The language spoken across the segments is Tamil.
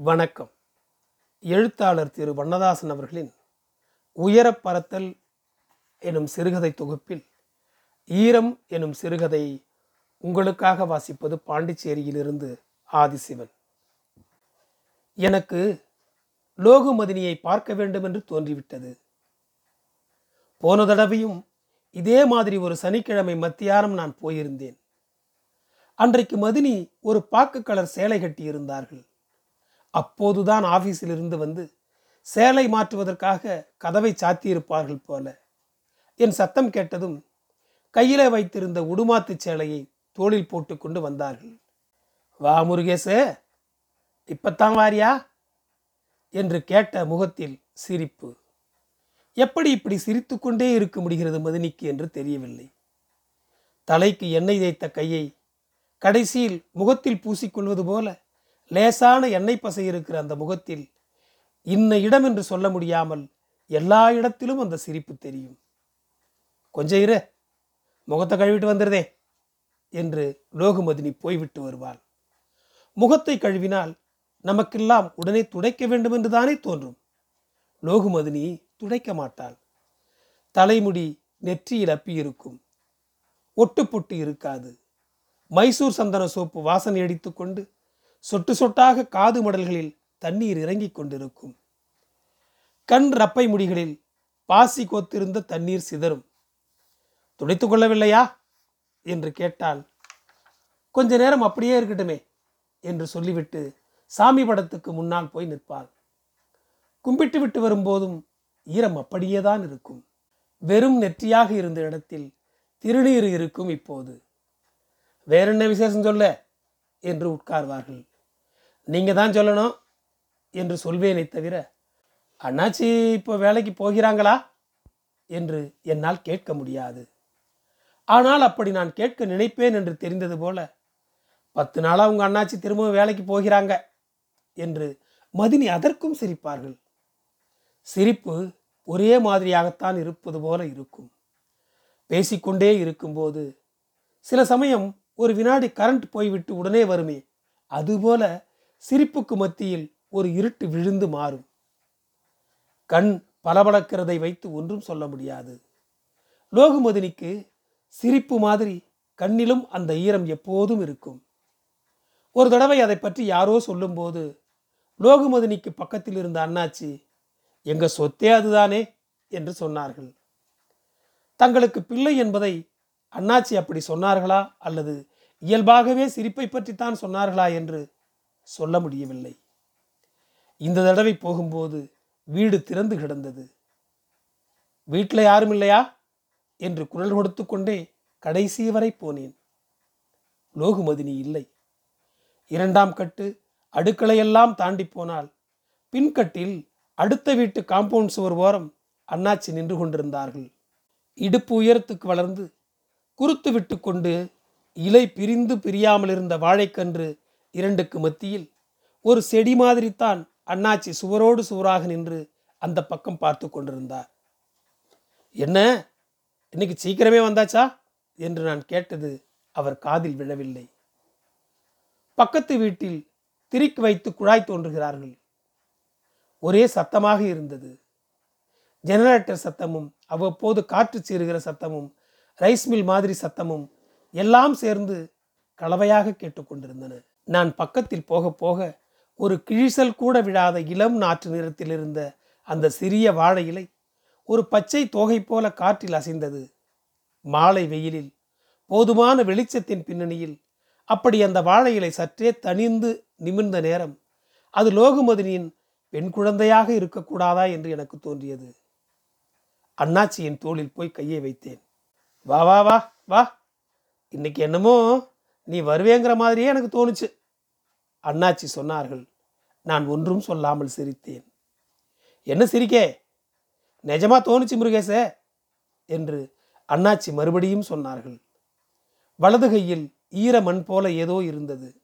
வணக்கம். எழுத்தாளர் திரு. வண்ணதாசன் அவர்களின் உயரப் பறத்தல் எனும் சிறுகதை தொகுப்பில் ஈரம் எனும் சிறுகதை உங்களுக்காக வாசிப்பது பாண்டிச்சேரியிலிருந்து ஆதிசிவன். எனக்கு லோகுமதினியை பார்க்க வேண்டும் என்று தோன்றிவிட்டது. போன தடவையும் இதே மாதிரி ஒரு சனிக்கிழமை மத்தியானம் நான் போயிருந்தேன். அன்றைக்கு மதினி ஒரு பாக்கு கலர் சேலை கட்டியிருந்தார்கள். அப்போதுதான் ஆபீஸில் இருந்து வந்து சேலை மாற்றுவதற்காக கதவை சாத்தியிருப்பார்கள் போல. என் சத்தம் கேட்டதும் கையில வைத்திருந்த உடுமாத்து சேலையை தோளில் போட்டுக்கொண்டு வந்தார்கள். வா முருகேசு இப்பத்தான் வாரியா? என்று கேட்ட முகத்தில் சிரிப்பு. எப்படி இப்படி சிரித்துக்கொண்டே இருக்க முடிகிறது மதினிக்கு என்று தெரியவில்லை. தலைக்கு எண்ணெய் தேய்த்த கையை கடைசியில் முகத்தில் பூசிக்கொள்வது போல லேசான எண்ணெய் பசை இருக்கிற அந்த முகத்தில் இன்ன இடம் என்று சொல்ல முடியாமல் எல்லா இடத்திலும் அந்த சிரிப்பு தெரியும். கொஞ்சம் இரு முகத்தை கழுவிட்டு வந்துடுதே என்று லோகுமதினி போய்விட்டு வருவாள். முகத்தை கழுவினால் நமக்கெல்லாம் உடனே துடைக்க வேண்டும் என்று தானே தோன்றும். லோகுமதினி துடைக்க மாட்டாள். தலைமுடி நெற்றியில் அப்பி இருக்கும். ஒட்டு பொட்டு இருக்காது. மைசூர் சந்தன சோப்பு வாசனை அடித்துக்கொண்டு சொட்டு சொட்டாக காது மடல்களில் தண்ணீர் இறங்கிக் கொண்டிருக்கும். கண் ரப்பை முடிகளில் பாசி கோத்திருந்த தண்ணீர் சிதறும். துடைத்துக் கொள்ளவில்லையா? என்று கேட்டால் கொஞ்ச நேரம் அப்படியே இருக்கட்டுமே என்று சொல்லிவிட்டு சாமி படத்துக்கு முன்னால் போய் நிற்பாள். கும்பிட்டு விட்டு வரும்போதும் ஈரம் அப்படியே தான் இருக்கும். வெறும் நெற்றியாக இருந்த இடத்தில் திருநீர் இருக்கும் இப்போது. வேற என்ன விசேஷம் சொல்ல? என்று உட்கார்வார்கள். நீங்கள் தான் சொல்லணும் என்று சொல்வேனே தவிர அண்ணாச்சி இப்போ வேலைக்கு போகிறாங்களா? என்று என்னால் கேட்க முடியாது. ஆனால் அப்படி நான் கேட்க நினைப்பேன் என்று தெரிந்தது போல பத்து நாளாக உங்கள் அண்ணாச்சி திரும்பவும் வேலைக்கு போகிறாங்க என்று மதினி அதற்கும் சிரிப்பார்கள். சிரிப்பு ஒரே மாதிரியாகத்தான் இருப்பது போல இருக்கும். பேசிக்கொண்டே இருக்கும்போது சில சமயம் ஒரு வினாடி கரண்ட் போய்விட்டு உடனே வருமே அதுபோல சிரிப்புக்கு மத்தியில் ஒரு இருட்டு விழுந்து மாறும். கண் பளபளக்கிறதை வைத்து ஒன்றும் சொல்ல முடியாது. லோகுமதினிக்கு சிரிப்பு மாதிரி கண்ணிலும் அந்த ஈரம் எப்போதும் இருக்கும். ஒரு தடவை அதை பற்றி யாரோ சொல்லும்போது லோகுமதினிக்கு பக்கத்தில் இருந்த அண்ணாச்சி எங்க சொத்தே அதுதானே? என்று சொன்னார்கள். தங்களுக்கு பிள்ளை என்பதை அண்ணாச்சி அப்படி சொன்னார்களா? அல்லது இயல்பாகவே சிரிப்பை பற்றித்தான் சொன்னார்களா என்று சொல்ல முடியவில்லை. இந்த தடவை போகும்போது வீடு திறந்து கிடந்தது. வீட்டில் யாரும் இல்லையா? என்று குரல் கொடுத்து கொண்டே கடைசி வரை போனேன். லோகுமதினி இல்லை. இரண்டாம் கட்டு அடுக்களையெல்லாம் தாண்டி போனால் பின்கட்டில் அடுத்த வீட்டு காம்பவுண்ட் சுவர் ஓரம் அண்ணாச்சி நின்று கொண்டிருந்தார்கள். இடுப்பு உயரத்துக்கு வளர்ந்து குறுத்து விட்டு கொண்டு இலை பிரிந்து பிரியாமல் இருந்த வாழைக்கன்று இரண்டுக்கு மத்தியில் ஒரு செடி மாதிரித்தான் அண்ணாச்சி சுவரோடு சுவராக நின்று அந்த பக்கம் பார்த்து கொண்டிருந்தார். என்ன? இன்னைக்கு சீக்கிரமே வந்தாச்சா? என்று நான் கேட்டது அவர் காதில் விழவில்லை. பக்கத்து வீட்டில் திரிக்கு வைத்து குழாய் தோன்றுகிறார்கள். ஒரே சத்தமாக இருந்தது. ஜெனரேட்டர் சத்தமும் அவ்வப்போது காற்று சீறுகிற சத்தமும் ரைஸ் மில் மாதிரி சத்தமும் எல்லாம் சேர்ந்து கலவையாக கேட்டுக்கொண்டிருந்தன. நான் பக்கத்தில் போக போக ஒரு கிழிசல் கூட விழாத இளம் நாற்று நிறத்தில் இருந்த அந்த சிறிய வாழை இலை ஒரு பச்சை தோகை போல காற்றில் அசைந்தது. மாலை வெயிலில் போதுமான வெளிச்சத்தின் பின்னணியில் அப்படி அந்த வாழை இலை சற்றே தனிந்து நிமிர்ந்த நேரம் அது லோகமதினியின் பெண் குழந்தையாக இருக்கக்கூடாதா? என்று எனக்கு தோன்றியது. அண்ணாச்சியின் தோளில் போய் கையை வைத்தேன். வா வா வா வா. இன்னைக்கு என்னமோ நீ வருவேங்கிற மாதிரியே எனக்கு தோணுச்சு. அண்ணாச்சி சொன்னார்கள் நான் ஒன்றும் சொல்லாமல் சிரித்தேன். என்ன சிரிக்கே? நிஜமா தோணுச்சு முருகேசே? என்று அண்ணாச்சி மறுபடியும் சொன்னார்கள். வலது கையில் ஈர மண் போல ஏதோ இருந்தது.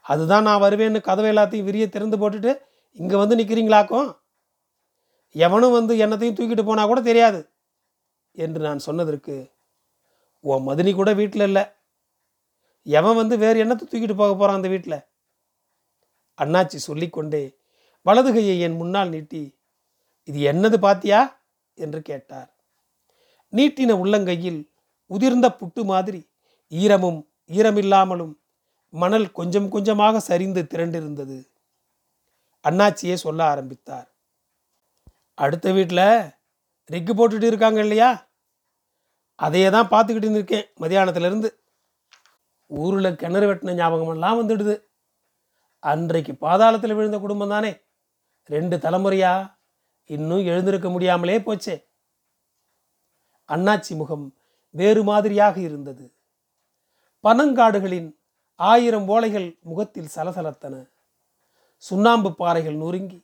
அதுதான் நான் வருவேன்னு கதவை எல்லாத்தையும் விரிய திறந்து போட்டுட்டு இங்கே வந்து நிற்கிறீங்களாக்கும் எவனும் வந்து என்னத்தையும் தூக்கிட்டு போனா கூட தெரியாது. என்று நான் சொன்னதற்கு உன் மதினி கூட வீட்டில் இல்லை. எவன் வந்து வேறு என்னத்தை தூக்கிட்டு போக போகிறான் அந்த வீட்டில்? அண்ணாச்சி சொல்லிக்கொண்டே வலதுகையை என் முன்னால் நீட்டி இது என்னது பாத்தியா? என்று கேட்டார். நீட்டின உள்ளங்கையில் உதிர்ந்த புட்டு மாதிரி ஈரமும் ஈரமில்லாமலும் மணல் கொஞ்சம் கொஞ்சமாக சரிந்து திரண்டிருந்தது. அண்ணாச்சியே சொல்ல ஆரம்பித்தார் அடுத்த வீட்டில் ரிக்கு போட்டுட்டு இருக்காங்க இல்லையா? அதையே தான் பார்த்துக்கிட்டு இருக்கேன் மதியானத்துலேருந்து. ஊரில் கிணறு வெட்டின ஞாபகமெல்லாம் வந்துடுது. அன்றைக்கு பாதாளத்தில் விழுந்த குடும்பம் தானே. ரெண்டு தலைமுறையா இன்னும் எழுந்திருக்க முடியாமலே போச்சே. அண்ணாச்சி முகம் வேறு மாதிரியாக இருந்தது. பனங்காடுகளின் ஆயிரம் ஓலைகள் முகத்தில் சலசலத்தன. சுண்ணாம்பு பாறைகள் நொறுங்கி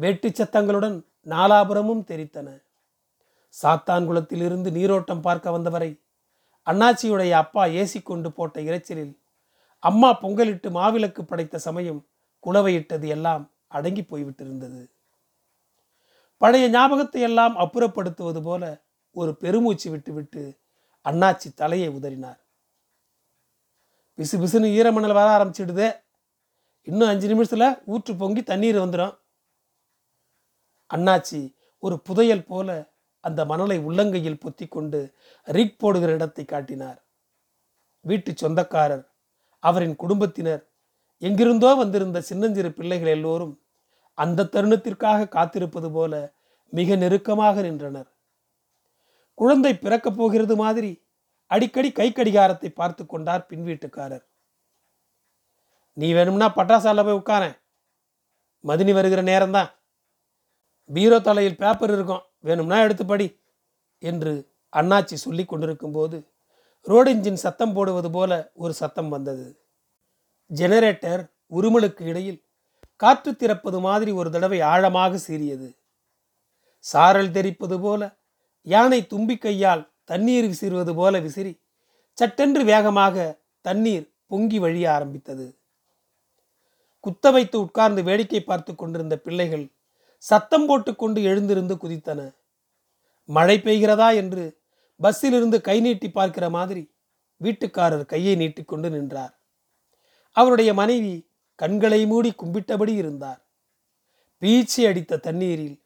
வெட்டுச்சத்தங்களுடன் நாலாபுரமும் தெரித்தன. சாத்தான்குளத்திலிருந்து நீரோட்டம் பார்க்க வந்தவரை அண்ணாச்சியுடைய அப்பா ஏசி கொண்டு போட்ட இறைச்சலில் அம்மா பொங்கலிட்டு மாவிளக்கு படைத்த சமயம் குளவையிட்டது எல்லாம் அடங்கி போய்விட்டிருந்தது. பழைய ஞாபகத்தை எல்லாம் அப்புறப்படுத்துவது போல ஒரு பெருமூச்சு விட்டுவிட்டு அண்ணாச்சி தலையை உதறினார். பிசு பிசுன்னு ஈரமணல் வர ஆரம்பிச்சிடுது. இன்னும் அஞ்சு நிமிஷத்தில் ஊற்று பொங்கி தண்ணீர் வந்துடும் அண்ணாச்சி ஒரு புதையல் போல அந்த மணலை உள்ளங்கையில் பொத்தி கொண்டு ரிக் போடுகிற இடத்தை காட்டினார். வீட்டு சொந்தக்காரர் அவரின் குடும்பத்தினர் எங்கிருந்தோ வந்திருந்த சின்னஞ்சிறு பிள்ளைகள் எல்லோரும் அந்த தருணத்திற்காக காத்திருப்பது போல மிக நெருக்கமாக நின்றனர். குழந்தை பிறக்கப் போகிறது மாதிரி அடிக்கடி கை கடிகாரத்தை பார்த்து கொண்டார் பின் வீட்டுக்காரர். நீ வேணும்னா பட்டாசால போய் உட்கார மதினி வருகிற நேரம்தான். பீரோ தலையில் பேப்பர் இருக்கும். வேணும்னா எடுத்து படி என்று அண்ணாச்சி சொல்லி கொண்டிருக்கும் போது ரோடு இன்ஜின் சத்தம் போடுவது போல ஒரு சத்தம் வந்தது. ஜெனரேட்டர் உருமலுக்கு இடையில் காற்று திறப்பது மாதிரி ஒரு தடவை ஆழமாக சீறியது. சாரல் தெரிப்பது போல யானை தும்பி கையால் தண்ணீர் விசிறுவது போல விசிறி சட்டென்று வேகமாக தண்ணீர் பொங்கி வழிய ஆரம்பித்தது. குத்த வைத்து உட்கார்ந்து வேடிக்கை பார்த்து கொண்டிருந்த பிள்ளைகள் சத்தம் போட்டுக்கொண்டு எழுந்திருந்து குதித்தன. மழை பெய்கிறதா என்று பஸ்ஸிலிருந்து கை நீட்டி பார்க்கிற மாதிரி வீட்டுக்காரர் கையை நீட்டிக்கொண்டு நின்றார். அவருடைய மனைவி கண்களை மூடி கும்பிட்டபடி இருந்தார். பீச்சி அடித்த தண்ணீரில்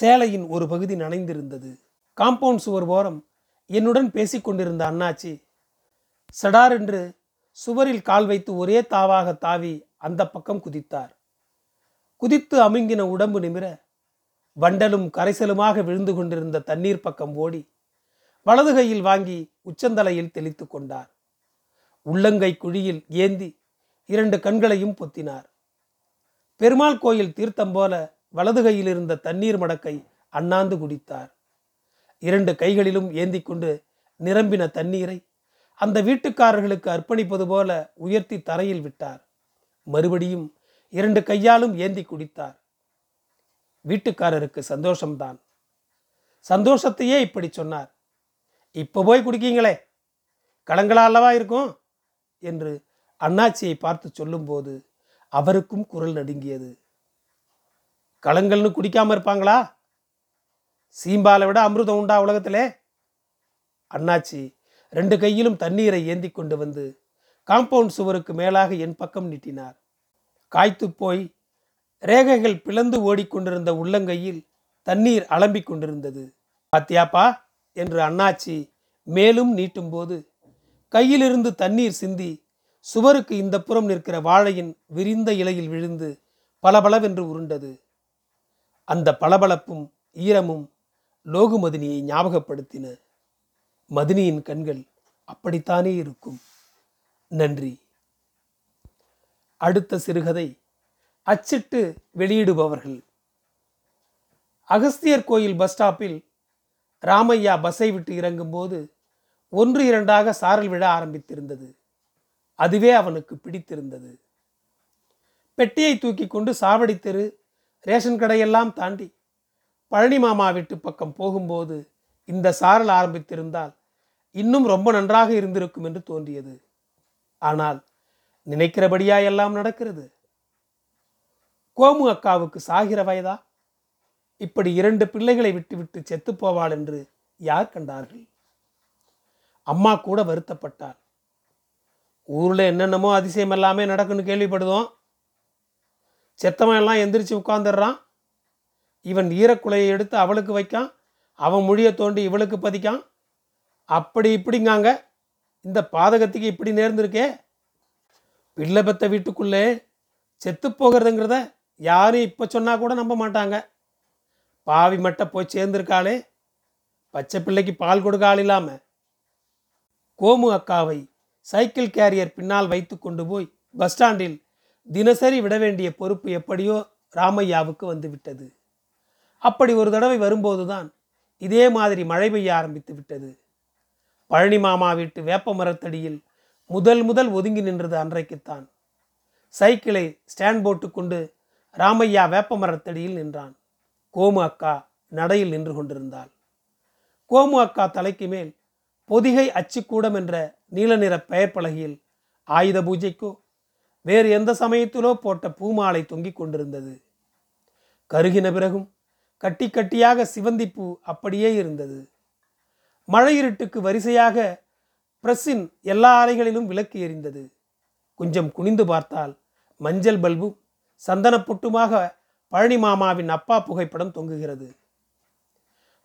சேலையின் ஒரு பகுதி நனைந்திருந்தது. காம்பவுண்ட் சுவர் ஓரம் என்னுடன் பேசிக்கொண்டிருந்த அண்ணாச்சி சடார் என்று சுவரில் கால் வைத்து ஒரே தாவாக தாவி அந்த பக்கம் குதித்தார். குதித்து அமுங்கின உடம்பு நிமிர வண்டலும் கரைசலுமாக விழுந்து கொண்டிருந்த தண்ணீர் பக்கம் ஓடி வலது கையில் வாங்கி உச்சந்தலையில் தெளித்து கொண்டார். உள்ளங்கை குழியில் ஏந்தி இரண்டு கண்களையும் பொத்தினார். பெருமாள் கோயில் தீர்த்தம் போல வலது கையில் இருந்த தண்ணீர் மடக்கை அண்ணாந்து குடித்தார். இரண்டு கைகளிலும் ஏந்தி கொண்டு நிரம்பின தண்ணீரை அந்த வீட்டுக்காரர்களுக்கு அர்ப்பணிப்பது போல உயர்த்தி தரையில் விட்டார். மறுபடியும் இரண்டு கையாலும் ஏந்தி குடித்தார். வீட்டுக்காரருக்கு சந்தோஷம்தான். சந்தோஷத்தையே இப்படி சொன்னார். இப்போ போய் குடிக்கீங்களே? களங்களா அல்லவா இருக்கும்? என்று அண்ணாச்சியை பார்த்து சொல்லும்போது அவருக்கும் குரல் நடுங்கியது. களங்கள்னு குடிக்காம இருப்பாங்களா? சீம்பாலை விட அமிர்தம் உண்டா உலகத்திலே? அண்ணாச்சி ரெண்டு கையிலும் தண்ணீரை ஏந்தி கொண்டு வந்து காம்பவுண்ட் சுவருக்கு மேலாக என் பக்கம் நீட்டினார். காய்த்து போய் ரேகைகள் பிளந்து ஓடிக்கொண்டிருந்த உள்ளங்கையில் தண்ணீர் அலம்பிக் கொண்டிருந்தது. பாத்தியாப்பா என்று அண்ணாச்சி மேலும் நீட்டும்போது கையிலிருந்து தண்ணீர் சிந்தி சுவருக்கு இந்த புறம் நிற்கிற வாழையின் விரிந்த இலையில் விழுந்து பளபளவென்று உருண்டது. அந்த பளபளப்பும் ஈரமும் லோகு மதினியை ஞாபகப்படுத்தின. மதினியின் கண்கள் அப்படித்தானே இருக்கும். நன்றி. அடுத்த சிறுகதை. அச்சிட்டு வெளியிடுபவர்கள். அகஸ்தியர் கோயில் பஸ் ஸ்டாப்பில் ராமையா பஸ்ஸை விட்டு இறங்கும்போது ஒன்று இரண்டாக சாரல் விழ ஆரம்பித்திருந்தது. அதுவே அவனுக்கு பிடித்திருந்தது. பெட்டியை தூக்கி கொண்டு சாவடி தெரு ரேஷன் கடையெல்லாம் தாண்டி பழனி மாமா வீட்டு பக்கம் போகும்போது இந்த சாரல் ஆரம்பித்திருந்தால் இன்னும் ரொம்ப நன்றாக இருந்திருக்கும் என்று தோன்றியது. ஆனால் நினைக்கிறபடியா எல்லாம் நடக்கிறது. கோமு அக்காவுக்கு சாகிற வயதா? இப்படி இரண்டு பிள்ளைகளை விட்டுவிட்டு செத்து போவாள் என்று யார் கண்டார்கள்? அம்மா கூட வருத்தப்பட்டாள். ஊரில் என்னென்னமோ அதிசயம் எல்லாமே நடக்குன்னு கேள்விப்படுதோம். செத்தவன் எல்லாம் எந்திரிச்சு உட்காந்துடுறான் இவன் ஈரக்குலையை எடுத்து அவளுக்கு வைக்கான். அவன் மொழியை தோண்டி இவளுக்கு பதிக்கான். அப்படி இப்படிங்காங்க. இந்த பாதகத்துக்கு இப்படி நேர்ந்திருக்கே. பிள்ளை பெத்த வீட்டுக்குள்ளே செத்து போகிறதுங்கிறத யாரும் இப்போ சொன்னால் கூட நம்ப மாட்டாங்க. பாவி மட்டை போய் சேர்ந்திருக்காளே. பச்சை பிள்ளைக்கு பால் கொடுக்க ஆள் இல்லாமல் கோமு அக்காவை சைக்கிள் கேரியர் பின்னால் வைத்து கொண்டு போய் பஸ் ஸ்டாண்டில் தினசரி விட வேண்டிய பொறுப்பு எப்படியோ ராமையாவுக்கு வந்து விட்டது. அப்படி ஒரு தடவை வரும்போதுதான் இதே மாதிரி மழை பெய்ய ஆரம்பித்து விட்டது. பழனி மாமா வீட்டு வேப்ப மரத்தடியில் முதல் முதல் ஒதுங்கி நின்றது அன்றைக்குத்தான். சைக்கிளை ஸ்டாண்ட் போட்டு கொண்டு ராமையா வேப்ப மரத்தடியில் நின்றான். கோமு அக்கா நடையில் நின்று கொண்டிருந்தாள். கோமு அக்கா தலைக்கு மேல் பொதிகை அச்சுக்கூடம் என்ற நீல நிற பெயர் பலகையில் ஆயுத பூஜைக்கோ வேறு எந்த சமயத்திலோ போட்ட பூமாலை தொங்கிக் கொண்டிருந்தது. கருகின பிறகும் கட்டி கட்டியாக சிவந்தி அப்படியே இருந்தது. மழை இருட்டுக்கு வரிசையாக பிரஸ்ஸின் எல்லா அறைகளிலும் விளக்கு எரிந்தது. கொஞ்சம் குனிந்து பார்த்தால் மஞ்சள் பல்பும் சந்தன பழனி மாமாவின் அப்பா புகைப்படம் தொங்குகிறது.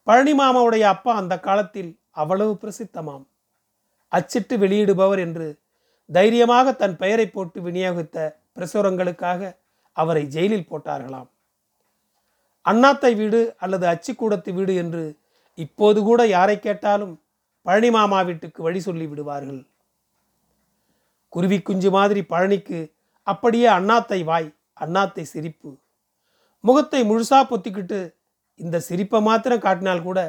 பழனி மாமாவுடைய அப்பா அந்த காலத்தில் அவ்வளவு பிரசித்தமாம். அச்சிட்டு வெளியிடுபவர் என்று தைரியமாக தன் பெயரை போட்டு விநியோகித்த பிரசுரங்களுக்காக அவரை ஜெயிலில் போட்டார்களாம். அண்ணாத்தை வீடு அல்லது அச்சுக்கூடத்து வீடு என்று இப்போது கூட யாரை கேட்டாலும் பழனி மாமா வீட்டுக்கு வழி சொல்லி விடுவார்கள். குருவி குஞ்சு மாதிரி பழனிக்கு அப்படியே அண்ணாத்தை வாய் அண்ணாத்தை சிரிப்பு. முகத்தை முழுசா பொத்திக்கிட்டு இந்த சிரிப்பை மாத்திரம் காட்டினால் கூட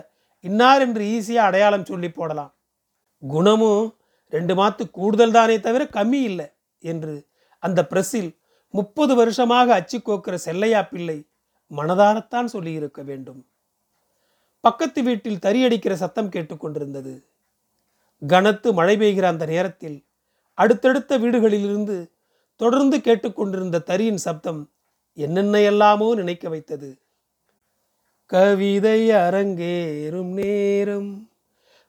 இன்னார் என்று ஈஸியாக அடையாளம் சொல்லி போடலாம். குணமும் ரெண்டு மாத்து கூடுதல் தானே தவிர கம்மி இல்லை என்று அந்த பிரஸில் முப்பது வருஷமாக அச்சு கோக்கிற செல்லையா பிள்ளை மனதாரத்தான் சொல்லியிருக்க வேண்டும். பக்கத்து வீட்டில் தறியடிக்கிற சத்தம் கேட்டுக்கொண்டிருந்தது. கனத்து மழை பெய்கிற அந்த நேரத்தில் அடுத்தடுத்த வீடுகளிலிருந்து தொடர்ந்து கேட்டுக்கொண்டிருந்த தறியின் சப்தம் என்னென்ன எல்லாமோ நினைக்க வைத்தது. கவிதை அரங்கேறும் நேரம்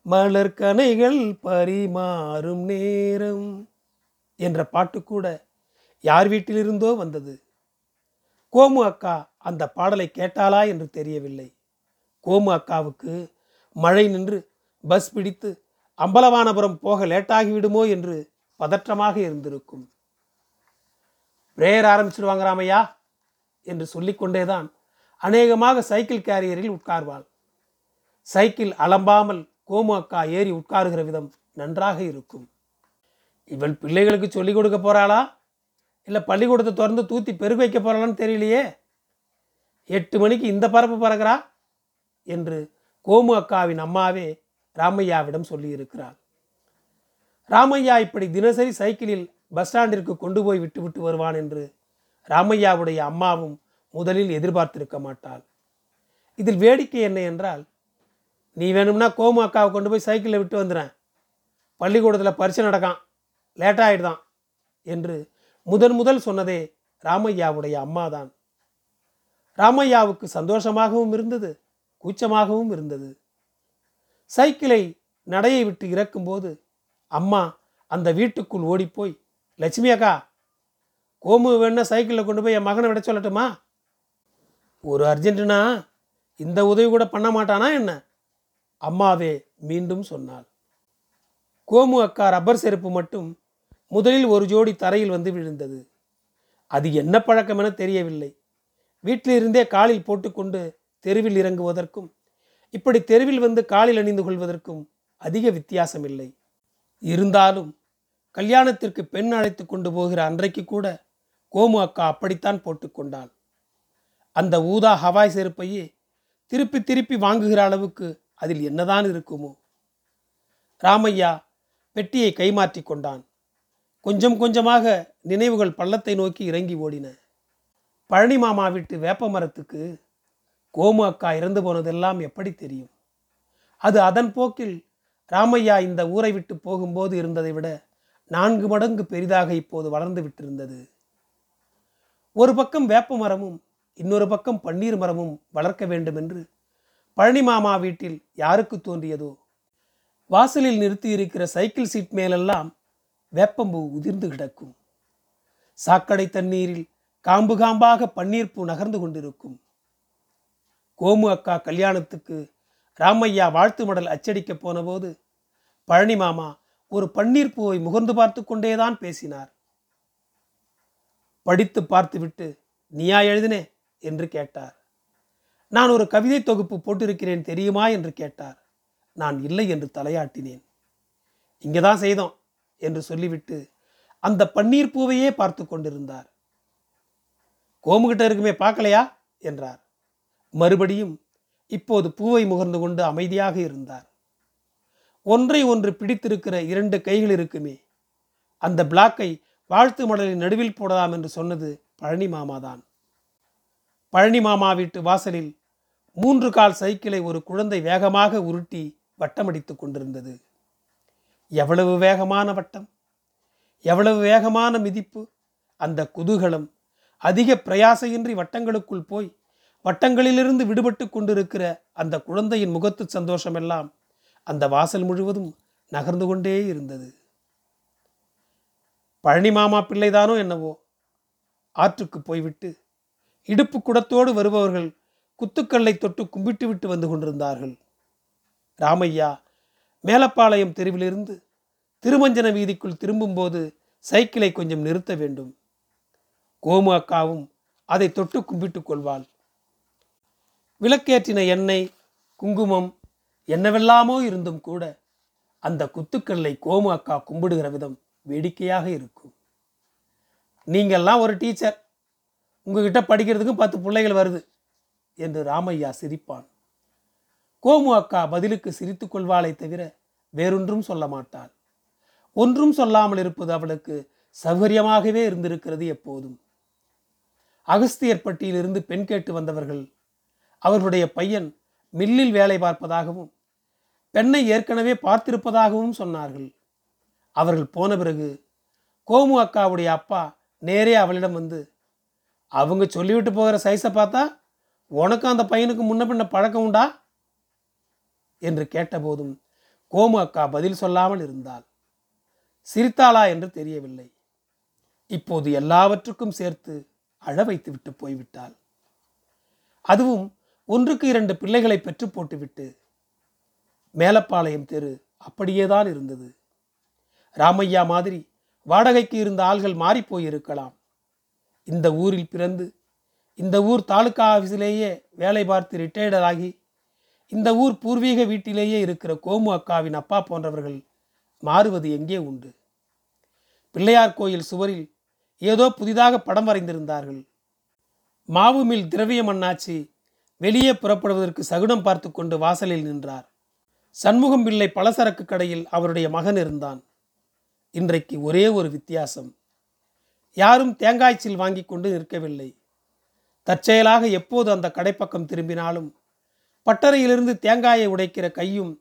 மலர் கனைகள் பரிமாறும் நேரம் என்ற பாட்டு கூட யார் வீட்டிலிருந்தோ வந்தது. கோமு அக்கா அந்த பாடலை கேட்டாளா என்று தெரியவில்லை. கோமு அக்காவுக்கு மழை நின்று பஸ் பிடித்து அம்பலவானபுரம் போக லேட்டாகிவிடுமோ என்று பதற்றமாக இருந்திருக்கும். பிரேயர் ஆரம்பிச்சிருவாங்க ராமையா? என்று சொல்லிக்கொண்டேதான் அநேகமாக சைக்கிள் கேரியரில் உட்கார்வாள். சைக்கிள் அலம்பாமல் கோமு அக்கா ஏறி உட்காருகிற விதம் நன்றாக இருக்கும். இவள் பிள்ளைகளுக்கு சொல்லிக் கொடுக்க போறாளா? இல்லை பள்ளிக்கூடத்தை திறந்து தூத்தி பெருக வைக்க போறாளான்னு தெரியலையே? எட்டு மணிக்கு இந்த பரப்பு பறக்கிறா? என்று கோமு அக்காவின் அம்மாவே ராமையாவிடம் சொல்லியிருக்கிறார் ராமையா இப்படி தினசரி சைக்கிளில் பஸ் ஸ்டாண்டிற்கு கொண்டு போய் விட்டுவிட்டு வருவான் என்று ராமையாவுடைய அம்மாவும் முதலில் எதிர்பார்த்திருக்க மாட்டாள். இதில் வேடிக்கை என்ன என்றால் நீ வேணும்னா கோமு அக்காவை கொண்டு போய் சைக்கிளில் விட்டு வந்துடுறேன் பள்ளிக்கூடத்தில் பரிசு நடக்கான். லேட்டாகிடுதான் என்று முதன் முதல் சொன்னதே ராமையாவுடைய அம்மாதான். ராமையாவுக்கு சந்தோஷமாகவும் இருந்தது. கூச்சமாகவும் இருந்தது. சைக்கிளை நடையை விட்டு இறக்கும்போது அம்மா அந்த வீட்டுக்குள் ஓடிப்போய் லட்சுமி அக்கா கோமு வேணா சைக்கிளில் கொண்டு போய் என் மகனை விட சொல்லட்டுமா? ஒரு அர்ஜென்ட்டுனா இந்த உதவி கூட பண்ண மாட்டானா என்ன? அம்மாவே மீண்டும் சொன்னாள். கோமு அக்கா ரப்பர் செருப்பு மட்டும் முதலில் ஒரு ஜோடி தரையில் வந்து விழுந்தது. அது என்ன பழக்கம் என தெரியவில்லை. வீட்டிலிருந்தே காலில் போட்டுக்கொண்டு தெருவில் இறங்குவதற்கும் இப்படி தெருவில் வந்து காலில் அணிந்து கொள்வதற்கும் அதிக வித்தியாசம் இல்லை இருந்தாலும் கல்யாணத்திற்கு பெண் அழைத்து கொண்டு போகிற அன்றைக்கு கூட கோமு அக்கா அப்படித்தான் போட்டுக்கொண்டாள் அந்த ஊதா ஹவாய் செருப்பையே திருப்பி திருப்பி வாங்குகிற அளவுக்கு அதில் என்னதான் இருக்குமோ. ராமையா பெட்டியை கைமாற்றி கொண்டான். கொஞ்சம் கொஞ்சமாக நினைவுகள் பள்ளத்தை நோக்கி இறங்கி ஓடின. பழனி மாமா வீட்டு வேப்ப மரத்துக்கு கோமு அக்கா இறந்து போனதெல்லாம் எப்படி தெரியும்? அது அதன் போக்கில் ராமையா இந்த ஊரை விட்டு போகும்போது இருந்ததை விட நான்கு மடங்கு பெரிதாக இப்போது வளர்ந்து விட்டிருந்தது. ஒரு பக்கம் வேப்ப மரமும் இன்னொரு பக்கம் பன்னீர் மரமும் வளர்க்க வேண்டும் என்று பழனி மாமா வீட்டில் யாருக்கு தோன்றியதோ? வாசலில் நிறுத்தி இருக்கிற சைக்கிள் சீட் மேலெல்லாம் வேப்பம்பூ உதிர்ந்து கிடக்கும். சாக்கடை தண்ணீரில் காம்பு காம்பாக பன்னீர் பூ நகர்ந்து கொண்டிருக்கும். கோமு அக்கா கல்யாணத்துக்கு ராமையா வாழ்த்து மடல் அச்சடிக்க போனபோது பழனி மாமா ஒரு பன்னீர் பூவை முகர்ந்து பார்த்து கொண்டேதான் பேசினார். படித்து பார்த்துவிட்டு நீயா எழுதினே? என்று கேட்டார். நான் ஒரு கவிதை தொகுப்பு போட்டிருக்கிறேன் தெரியுமா? என்று கேட்டார். நான் இல்லை என்று தலையாட்டினேன். இங்கே தான் செய்தோம் என்று சொல்லிவிட்டு அந்த பன்னீர் பூவையே பார்த்து கொண்டிருந்தார். கோமுகிட்ட இருக்குமே பார்க்கலையா? என்றார். மறுபடியும் இப்போது பூவை முகர்ந்து கொண்டு அமைதியாக இருந்தார். ஒன்றை ஒன்று பிடித்திருக்கிற இரண்டு கைகள் இருக்குமே அந்த பிளாக்கை வாழ்த்து மடலின் நடுவில் போடலாம் என்று சொன்னது பழனி மாமாதான். பழனி மாமா வீட்டு வாசலில் மூன்று கால் சைக்கிளை ஒரு குழந்தை வேகமாக உருட்டி வட்டமடித்துக் கொண்டிருந்தது. எவ்வளவு வேகமான வட்டம் எவ்வளவு வேகமான மிதிப்பு அந்த குதூகலம் அதிக பிரயாசையின்றி வட்டங்களுக்குள் போய் வட்டங்களிலிருந்து விடுபட்டு கொண்டிருக்கிற அந்த குழந்தையின் முகத்து சந்தோஷமெல்லாம் அந்த வாசல் முழுவதும் நகர்ந்து கொண்டே இருந்தது. பழனி மாமா பிள்ளைதானோ என்னவோ ஆற்றுக்கு போய்விட்டு இடுப்பு குடத்தோடு வருபவர்கள் குத்துக்கல்லை தொட்டு கும்பிட்டு விட்டு வந்து கொண்டிருந்தார்கள். ராமையா மேலப்பாளையம் தெருவிலிருந்து திருமஞ்சன வீதிக்குள் திரும்பும்போது சைக்கிளை கொஞ்சம் நிறுத்த வேண்டும். கோமு அக்காவும் அதை தொட்டு கும்பிட்டுக் கொள்வாள். விளக்கேற்றின எண்ணெய் குங்குமம் என்னவெல்லாமோ இருந்தும் கூட அந்த குத்துக்கல்லை கோமு அக்கா கும்பிடுகிற விதம் வேடிக்கையாக இருக்கும். நீங்கள்லாம் ஒரு டீச்சர் உங்ககிட்ட படிக்கிறதுக்கும் பத்து பிள்ளைகள் வருது என்று ராமையா சிரிப்பான். கோமு அக்கா பதிலுக்கு சிரித்துக் கொள்வாளை தவிர வேறொன்றும் சொல்ல மாட்டாள். ஒன்றும் சொல்லாமல் இருப்பது அவளுக்கு சௌகரியமாகவே இருந்திருக்கிறது எப்போதும். அகஸ்தியர் பட்டியிலிருந்து பெண் கேட்டு வந்தவர்கள் அவர்களுடைய பையன் மில்லில் வேலை பார்ப்பதாகவும் பெண்ணை ஏற்கனவே பார்த்திருப்பதாகவும் சொன்னார்கள். அவர்கள் போன பிறகு கோமு அக்காவுடைய அப்பா நேரே அவளிடம் வந்து அவங்க சொல்லிவிட்டு போகிற சைஸை பார்த்தா உனக்கு அந்த பையனுக்கு முன்ன பின்ன பழக்கம் உண்டா? என்று கேட்டபோதும் கோமு அக்கா பதில் சொல்லாமல் இருந்தாள். சிரித்தாளா என்று தெரியவில்லை. இப்போது எல்லாவற்றுக்கும் சேர்த்து அழ வைத்து விட்டு போய்விட்டாள். அதுவும் ஒன்றுக்கு இரண்டு பிள்ளைகளை பெற்று போட்டுவிட்டு மேலப்பாளையம் தெரு அப்படியேதான் இருந்தது. ராமையா மாதிரி வாடகைக்கு இருந்த ஆள்கள் மாறிப்போயிருக்கலாம் இந்த ஊரில் பிறந்து இந்த ஊர் தாலுகா ஆஃபீஸிலேயே வேலை பார்த்து ரிட்டையர்டர் ஆகி இந்த ஊர் பூர்வீக வீட்டிலேயே இருக்கிற கோமு அக்காவின் அப்பா போன்றவர்கள் மாறுவது எங்கே உண்டு? பிள்ளையார் கோயில் சுவரில் ஏதோ புதிதாக படம் வரைந்திருந்தார்கள். மாவு மில் திரவிய மண்ணாச்சி வெளியே புறப்படுவதற்கு சகுனம் பார்த்து கொண்டு வாசலில் நின்றார். சண்முகம் பிள்ளை பலசரக்கு கடையில் அவருடைய மகன் இருந்தான். இன்றைக்கு ஒரே ஒரு வித்தியாசம். யாரும் தேங்காய்ச்சில் வாங்கி கொண்டு நிற்கவில்லை. தற்செயலாக எப்போது அந்த கடைப்பக்கம் திரும்பினாலும் பட்டறையிலிருந்து தேங்காயை உடைக்கிற கையும்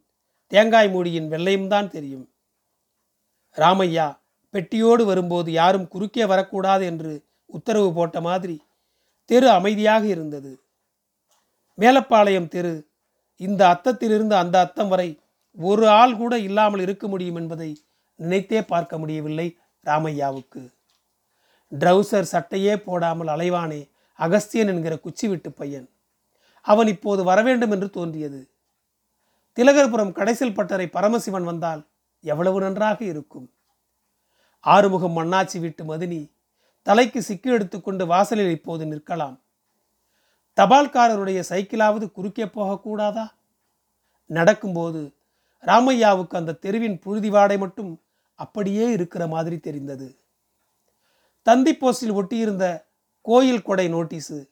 தேங்காய் மூடியின் வெள்ளையும் தான் தெரியும். ராமையா பெட்டியோடு வரும்போது யாரும் குறுக்கே வரக்கூடாது என்று உத்தரவு போட்ட மாதிரி தெரு அமைதியாக இருந்தது. மேலப்பாளையம் தெரு. இந்த அத்தத்திலிருந்து அந்த அத்தம் வரை ஒரு ஆள் கூட இல்லாமல் இருக்க முடியும் என்பதை நினைத்தே பார்க்க முடியவில்லை ராமையாவுக்கு. ட்ரௌசர் சட்டையே போடாமல் அலைவானே அகஸ்தியன் என்கிற குச்சி விட்டு பையன். அவன் இப்போது வரவேண்டும் என்று தோன்றியது. திலகர்புரம் கடைசில் பட்டறை பரமசிவன் வந்தால் எவ்வளவு நன்றாக இருக்கும். ஆறுமுகம் மண்ணாச்சி வீட்டு மதினி தலைக்கு சிக்கி எடுத்துக்கொண்டு வாசலில் இப்போது நிற்கலாம். தபால்காரருடைய சைக்கிளாவது குறுக்கே போகக்கூடாதா? நடக்கும்போது ராமையாவுக்கு அந்த தெருவின் புழுதி வாடை மட்டும் அப்படியே இருக்கிற மாதிரி தெரிந்தது. தந்தி போஸ்டில் ஒட்டியிருந்த கோயில் கொடை நோட்டீஸு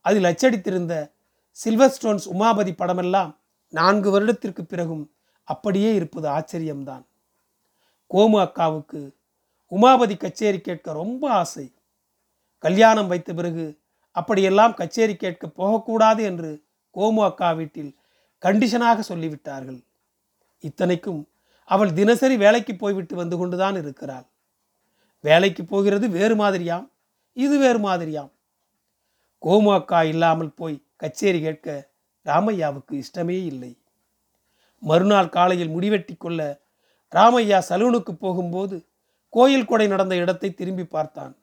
அதில் அச்சடித்திருந்த சில்வர் ஸ்டோன்ஸ் உமாபதி படமெல்லாம் நான்கு வருடத்திற்கு பிறகும் அப்படியே இருப்பது ஆச்சரியம்தான். கோமு அக்காவுக்கு உமாபதி கச்சேரி கேட்க ரொம்ப ஆசை. கல்யாணம் வைத்த பிறகு அப்படியெல்லாம் கச்சேரி கேட்க போகக்கூடாது என்று கோமு அக்கா வீட்டில் கண்டிஷனாக சொல்லிவிட்டார்கள். இத்தனைக்கும் அவள் தினசரி வேலைக்கு போய்விட்டு வந்து கொண்டுதான் இருக்கிறாள். வேலைக்கு போகிறது வேறு மாதிரியாம் இது வேறு மாதிரியாம். கோமு அக்கா இல்லாமல் போய் கச்சேரி கேட்க ராமையாவுக்கு இஷ்டமே இல்லை. மறுநாள் காலையில் முடிவெட்டி கொள்ள ராமையா சலூனுக்கு போகும்போது கோயில் கொடை நடந்த இடத்தை திரும்பி பார்த்தான்.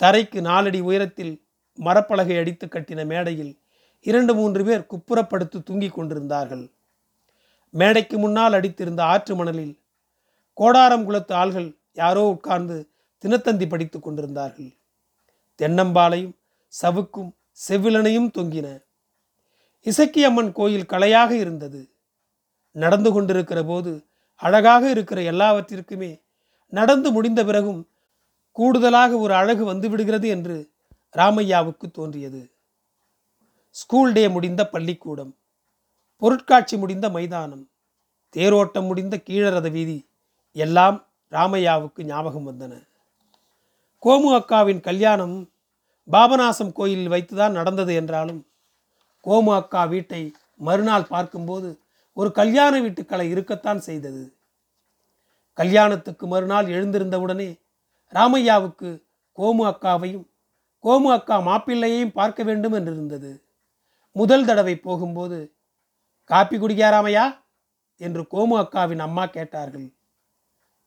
தரைக்கு நாலடி உயரத்தில் மரப்பலகை அடித்து கட்டின மேடையில் இரண்டு மூன்று பேர் குப்புறப்படுத்து தூங்கிக் கொண்டிருந்தார்கள். மேடைக்கு முன்னால் அடித்திருந்த ஆற்று மணலில் கோடாரம் குளத்து ஆள்கள் யாரோ உட்கார்ந்து தினத்தந்தி படித்துக் கொண்டிருந்தார்கள். தென்னம்பாலையும் சவுக்கும் செவ்விலனையும் தொங்கின. இசக்கியம்மன் கோயில் கலையாக இருந்தது. நடந்து கொண்டிருக்கிற போது அழகாக இருக்கிற எல்லாவற்றிற்குமே நடந்து முடிந்த பிறகும் கூடுதலாக ஒரு அழகு வந்து விடுகிறது என்று ராமையாவுக்கு தோன்றியது. ஸ்கூல் டே முடிந்த பள்ளிக்கூடம் பொருட்காட்சி முடிந்த மைதானம் தேரோட்டம் முடிந்த கீழரத வீதி எல்லாம் ராமையாவுக்கு ஞாபகம் வந்தன. கோமு அக்காவின் கல்யாணம் பாபநாசம் கோயிலில் வைத்துதான் நடந்தது என்றாலும் கோமு அக்கா வீட்டை மறுநாள் பார்க்கும்போது ஒரு கல்யாண வீட்டுக்கலை இருக்கத்தான் செய்தது. கல்யாணத்துக்கு மறுநாள் எழுந்திருந்தவுடனே ராமையாவுக்கு கோமு அக்காவையும் கோமு அக்கா மாப்பிள்ளையையும் பார்க்க வேண்டும் என்றிருந்தது. முதல் தடவை போகும்போது காப்பி குடிக்காராமையா என்று கோமு அக்காவின் அம்மா கேட்டார்கள்.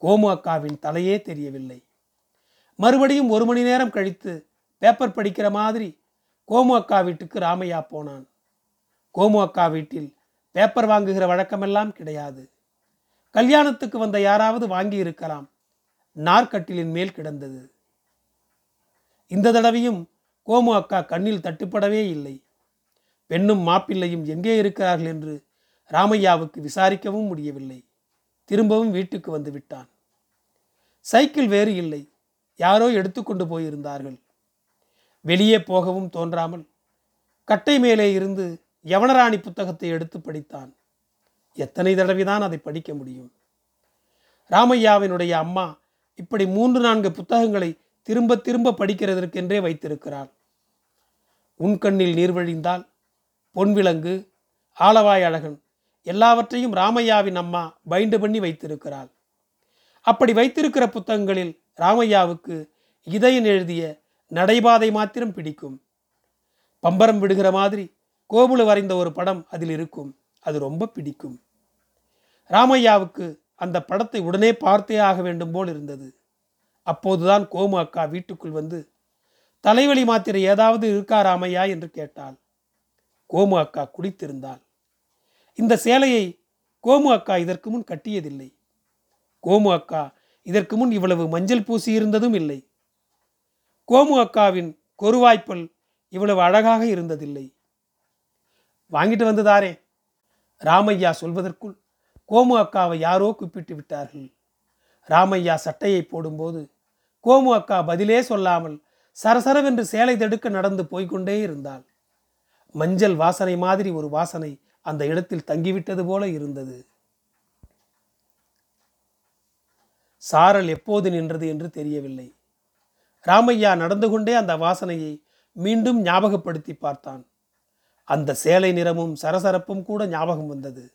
கோமு அக்காவின் தலையே தெரியவில்லை. மறுபடியும் ஒரு மணி நேரம் கழித்து பேப்பர் படிக்கிற மாதிரி கோமு அக்கா வீட்டுக்கு ராமையா போனான். கோமு அக்கா வீட்டில் பேப்பர் வாங்குகிற வழக்கமெல்லாம் கிடையாது. கல்யாணத்துக்கு வந்த யாராவது வாங்கி இருக்கலாம். நார்க்கட்டிலின் மேல் கிடந்தது. இந்த தடவையும் கோமு அக்கா கண்ணில் தட்டுப்படவே இல்லை. பெண்ணும் மாப்பிள்ளையும் எங்கே இருக்கிறார்கள் என்று ராமையாவுக்கு விசாரிக்கவும் முடியவில்லை. திரும்பவும் வீட்டுக்கு வந்து விட்டான். சைக்கிள் வேறு இல்லை. யாரோ எடுத்துக்கொண்டு போயிருந்தார்கள். வெளியே போகவும் தோன்றாமல் கட்டை மேலே இருந்து யவனராணி புத்தகத்தை எடுத்து படித்தான். எத்தனை தடவைதான் அதை படிக்க முடியும்? ராமையாவினுடைய அம்மா இப்படி மூன்று நான்கு புத்தகங்களை திரும்ப திரும்ப படிக்கிறதற்கென்றே வைத்திருக்கிறாள் உன் கண்ணில் நீர் வழிந்தால் பொன்விலங்கு ஆலவாய் அழகன் எல்லாவற்றையும் ராமையாவின் அம்மா பைண்டு பண்ணி வைத்திருக்கிறாள். அப்படி வைத்திருக்கிற புத்தகங்களில் ராமையாவுக்கு இதயன் எழுதிய நடைபாதை மாத்திரம் பிடிக்கும். பம்பரம் விடுகிற மாதிரி கோபுல வரைந்த ஒரு படம் அதில் இருக்கும். அது ரொம்ப பிடிக்கும். ராமையாவுக்கு அந்த படத்தை உடனே பார்த்தே ஆக வேண்டும் போல் இருந்தது. அப்போதுதான் கோமு அக்கா வீட்டுக்குள் வந்து தலைவலி மாத்திரை ஏதாவது இருக்காராமையா என்று கேட்டாள். கோமு அக்கா குடித்திருந்தாள். இந்த சேலையை கோமு அக்கா இதற்கு முன் கட்டியதில்லை. கோமு அக்கா இதற்கு முன் இவ்வளவு மஞ்சள் பூசி இருந்ததும் இல்லை. கோமு அக்காவின் கொருவாய்ப்பல் இவ்வளவு அழகாக இருந்ததில்லை. வாங்கிட்டு வந்ததாரே ராமையா சொல்வதற்குள் கோமு அக்காவை யாரோ கூப்பிட்டு விட்டார்கள். ராமையா சட்டையை போடும்போது கோமு அக்கா பதிலே சொல்லாமல் சரசரவென்று சேலை தடுக்க நடந்து போய்கொண்டே இருந்தாள். மஞ்சள் வாசனை மாதிரி ஒரு வாசனை அந்த இடத்தில் தங்கிவிட்டது போல இருந்தது. சாரல் எப்போது நின்றது என்று தெரியவில்லை. ராமையா நடந்து கொண்டே அந்த வாசனையை மீண்டும் ஞாபகப்படுத்தி பார்த்தான். அந்த சேலை நிறமும் சரசரப்பும் கூட ஞாபகம் வந்தது.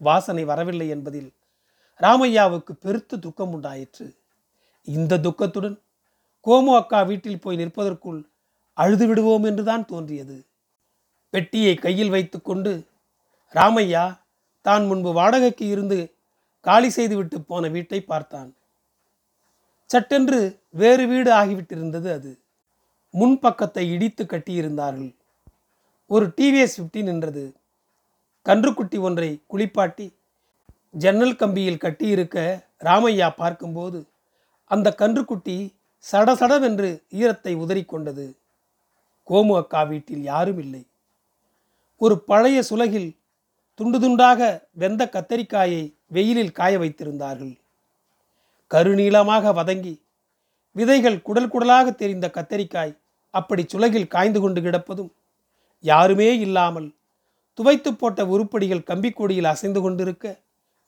வாசனை வரவில்லை என்பதில் ராமையாவுக்கு பெருத்து துக்கம் உண்டாயிற்று இந்த துக்கத்துடன் கோமு அக்கா வீட்டில் போய் நிற்பதற்குள் அழுது விடுவோம் என்றுதான் தோன்றியது. பெட்டியை கையில் வைத்துக்கொண்டு ராமையா தான் முன்பு வாடகைக்கு இருந்து காலி செய்துவிட்டு போன வீட்டை பார்த்தான். சட்டென்று வேறு வீடு ஆகிவிட்டிருந்தது அது. முன்பக்கத்தை இடித்து கட்டியிருந்தார்கள். ஒரு டிவிஎஸ் ஃபிஃப்டி நின்றது. கன்றுக்குட்டி ஒன்றை குளிப்பாட்டி ஜன்னல் கம்பியில் கட்டியிருக்க ராமையா பார்க்கும்போது அந்த கன்றுக்குட்டி சடசடவென்று ஈரத்தை உதறிக்கொண்டது. கோமு அக்கா வீட்டில் யாரும் இல்லை ஒரு பழைய சுலகில் துண்டு துண்டாக வெந்த கத்தரிக்காயை வெயிலில் காய வைத்திருந்தார்கள். கருநீளமாக வதங்கி விதைகள் குடல் குடலாக தெரிந்த கத்தரிக்காய் அப்படி சுலகில் காய்ந்து கொண்டு கிடப்பதும் யாருமே இல்லாமல் துவைத்து போட்ட உருப்படிகள் கம்பிக்கொடியில் அசைந்து கொண்டிருக்க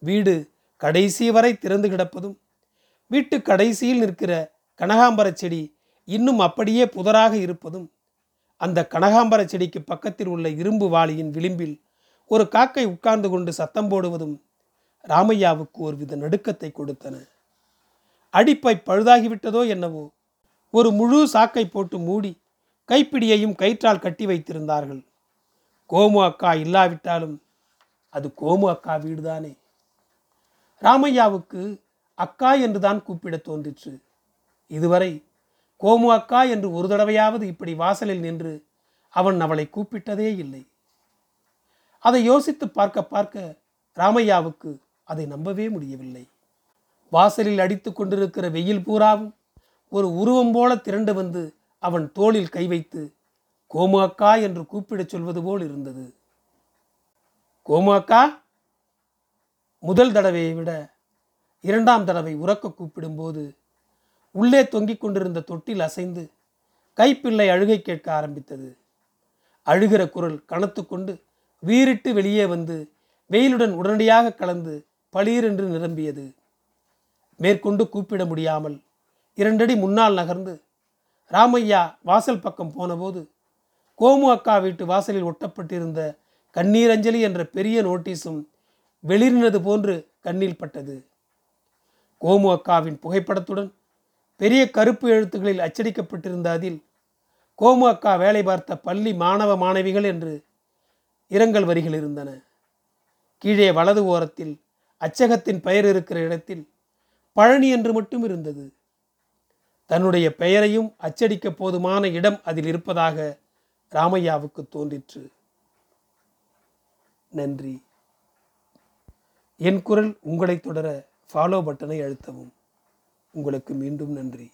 வீடு கடைசி வரை திறந்து கிடப்பதும் வீட்டு கடைசியில் நிற்கிற கனகாம்பர செடி இன்னும் அப்படியே புதராக இருப்பதும் அந்த கனகாம்பர செடிக்கு பக்கத்தில் உள்ள இரும்பு வாளியின் விளிம்பில் ஒரு காக்கை உட்கார்ந்து கொண்டு சத்தம் போடுவதும் ராமையாவுக்கு ஒருவித நடுக்கத்தை கொடுத்தன. அடிப்பை பழுதாகிவிட்டதோ என்னவோ ஒரு முழு சாக்கை போட்டு மூடி கைப்பிடியையும் கயிற்றால் கட்டி வைத்திருந்தார்கள். கோமு அக்கா இல்லாவிட்டாலும் அது கோமு அக்கா வீடுதானே? ராமையாவுக்கு அக்கா என்றுதான் கூப்பிட தோன்றிற்று. இதுவரை கோமு அக்கா என்று ஒரு தடவையாவது இப்படி வாசலில் நின்று அவன் அவளை கூப்பிட்டதே இல்லை. அதை யோசித்து பார்க்க பார்க்க ராமையாவுக்கு அதை நம்பவே முடியவில்லை. வாசலில் அடித்து கொண்டிருக்கிற வெயில் பூராவும் ஒரு உருவம் போல திரண்டு வந்து அவன் தோளில் கை வைத்து கோமு அக்கா என்று கூப்பிடச் சொல்வது போல் இருந்தது. கோமு அக்கா முதல் தடவையை விட இரண்டாம் தடவை உறக்க கூப்பிடும்போது உள்ளே தொங்கிக் கொண்டிருந்த தொட்டில் அசைந்து கைப்பிள்ளை அழுகை கேட்க ஆரம்பித்தது. அழுகிற குரல் கனத்து கொண்டு வீறிட்டு வெளியே வந்து வெயிலுடன் உடனடியாக கலந்து பளீரென்று நிரம்பியது. மேற்கொண்டு கூப்பிட முடியாமல் இரண்டடி முன்னால் நகர்ந்து ராமையா வாசல் பக்கம் போனபோது கோமு அக்கா வீட்டு வாசலில் ஒட்டப்பட்டிருந்த கண்ணீரஞ்சலி என்ற பெரிய நோட்டீஸும் வெளிரினது போன்று கண்ணில் பட்டது. கோமு அக்காவின் புகைப்படத்துடன் பெரிய கருப்பு எழுத்துக்களில் அச்சடிக்கப்பட்டிருந்த அதில் கோமு அக்கா வேலை பார்த்த பள்ளி மாணவ மாணவிகள் என்று இரங்கல் வரிகள் இருந்தன. கீழே வலது ஓரத்தில் அச்சகத்தின் பெயர் இருக்கிற இடத்தில் பழனி என்று மட்டும் இருந்தது. தன்னுடைய பெயரையும் அச்சடிக்க போதுமான இடம் அதில் இருப்பதாக ராமையாவுக்கு தோன்றிற்று. நன்றி. என் குரல் உங்களை தொடர ஃபாலோ பட்டனை அழுத்தவும். உங்களுக்கு மீண்டும் நன்றி.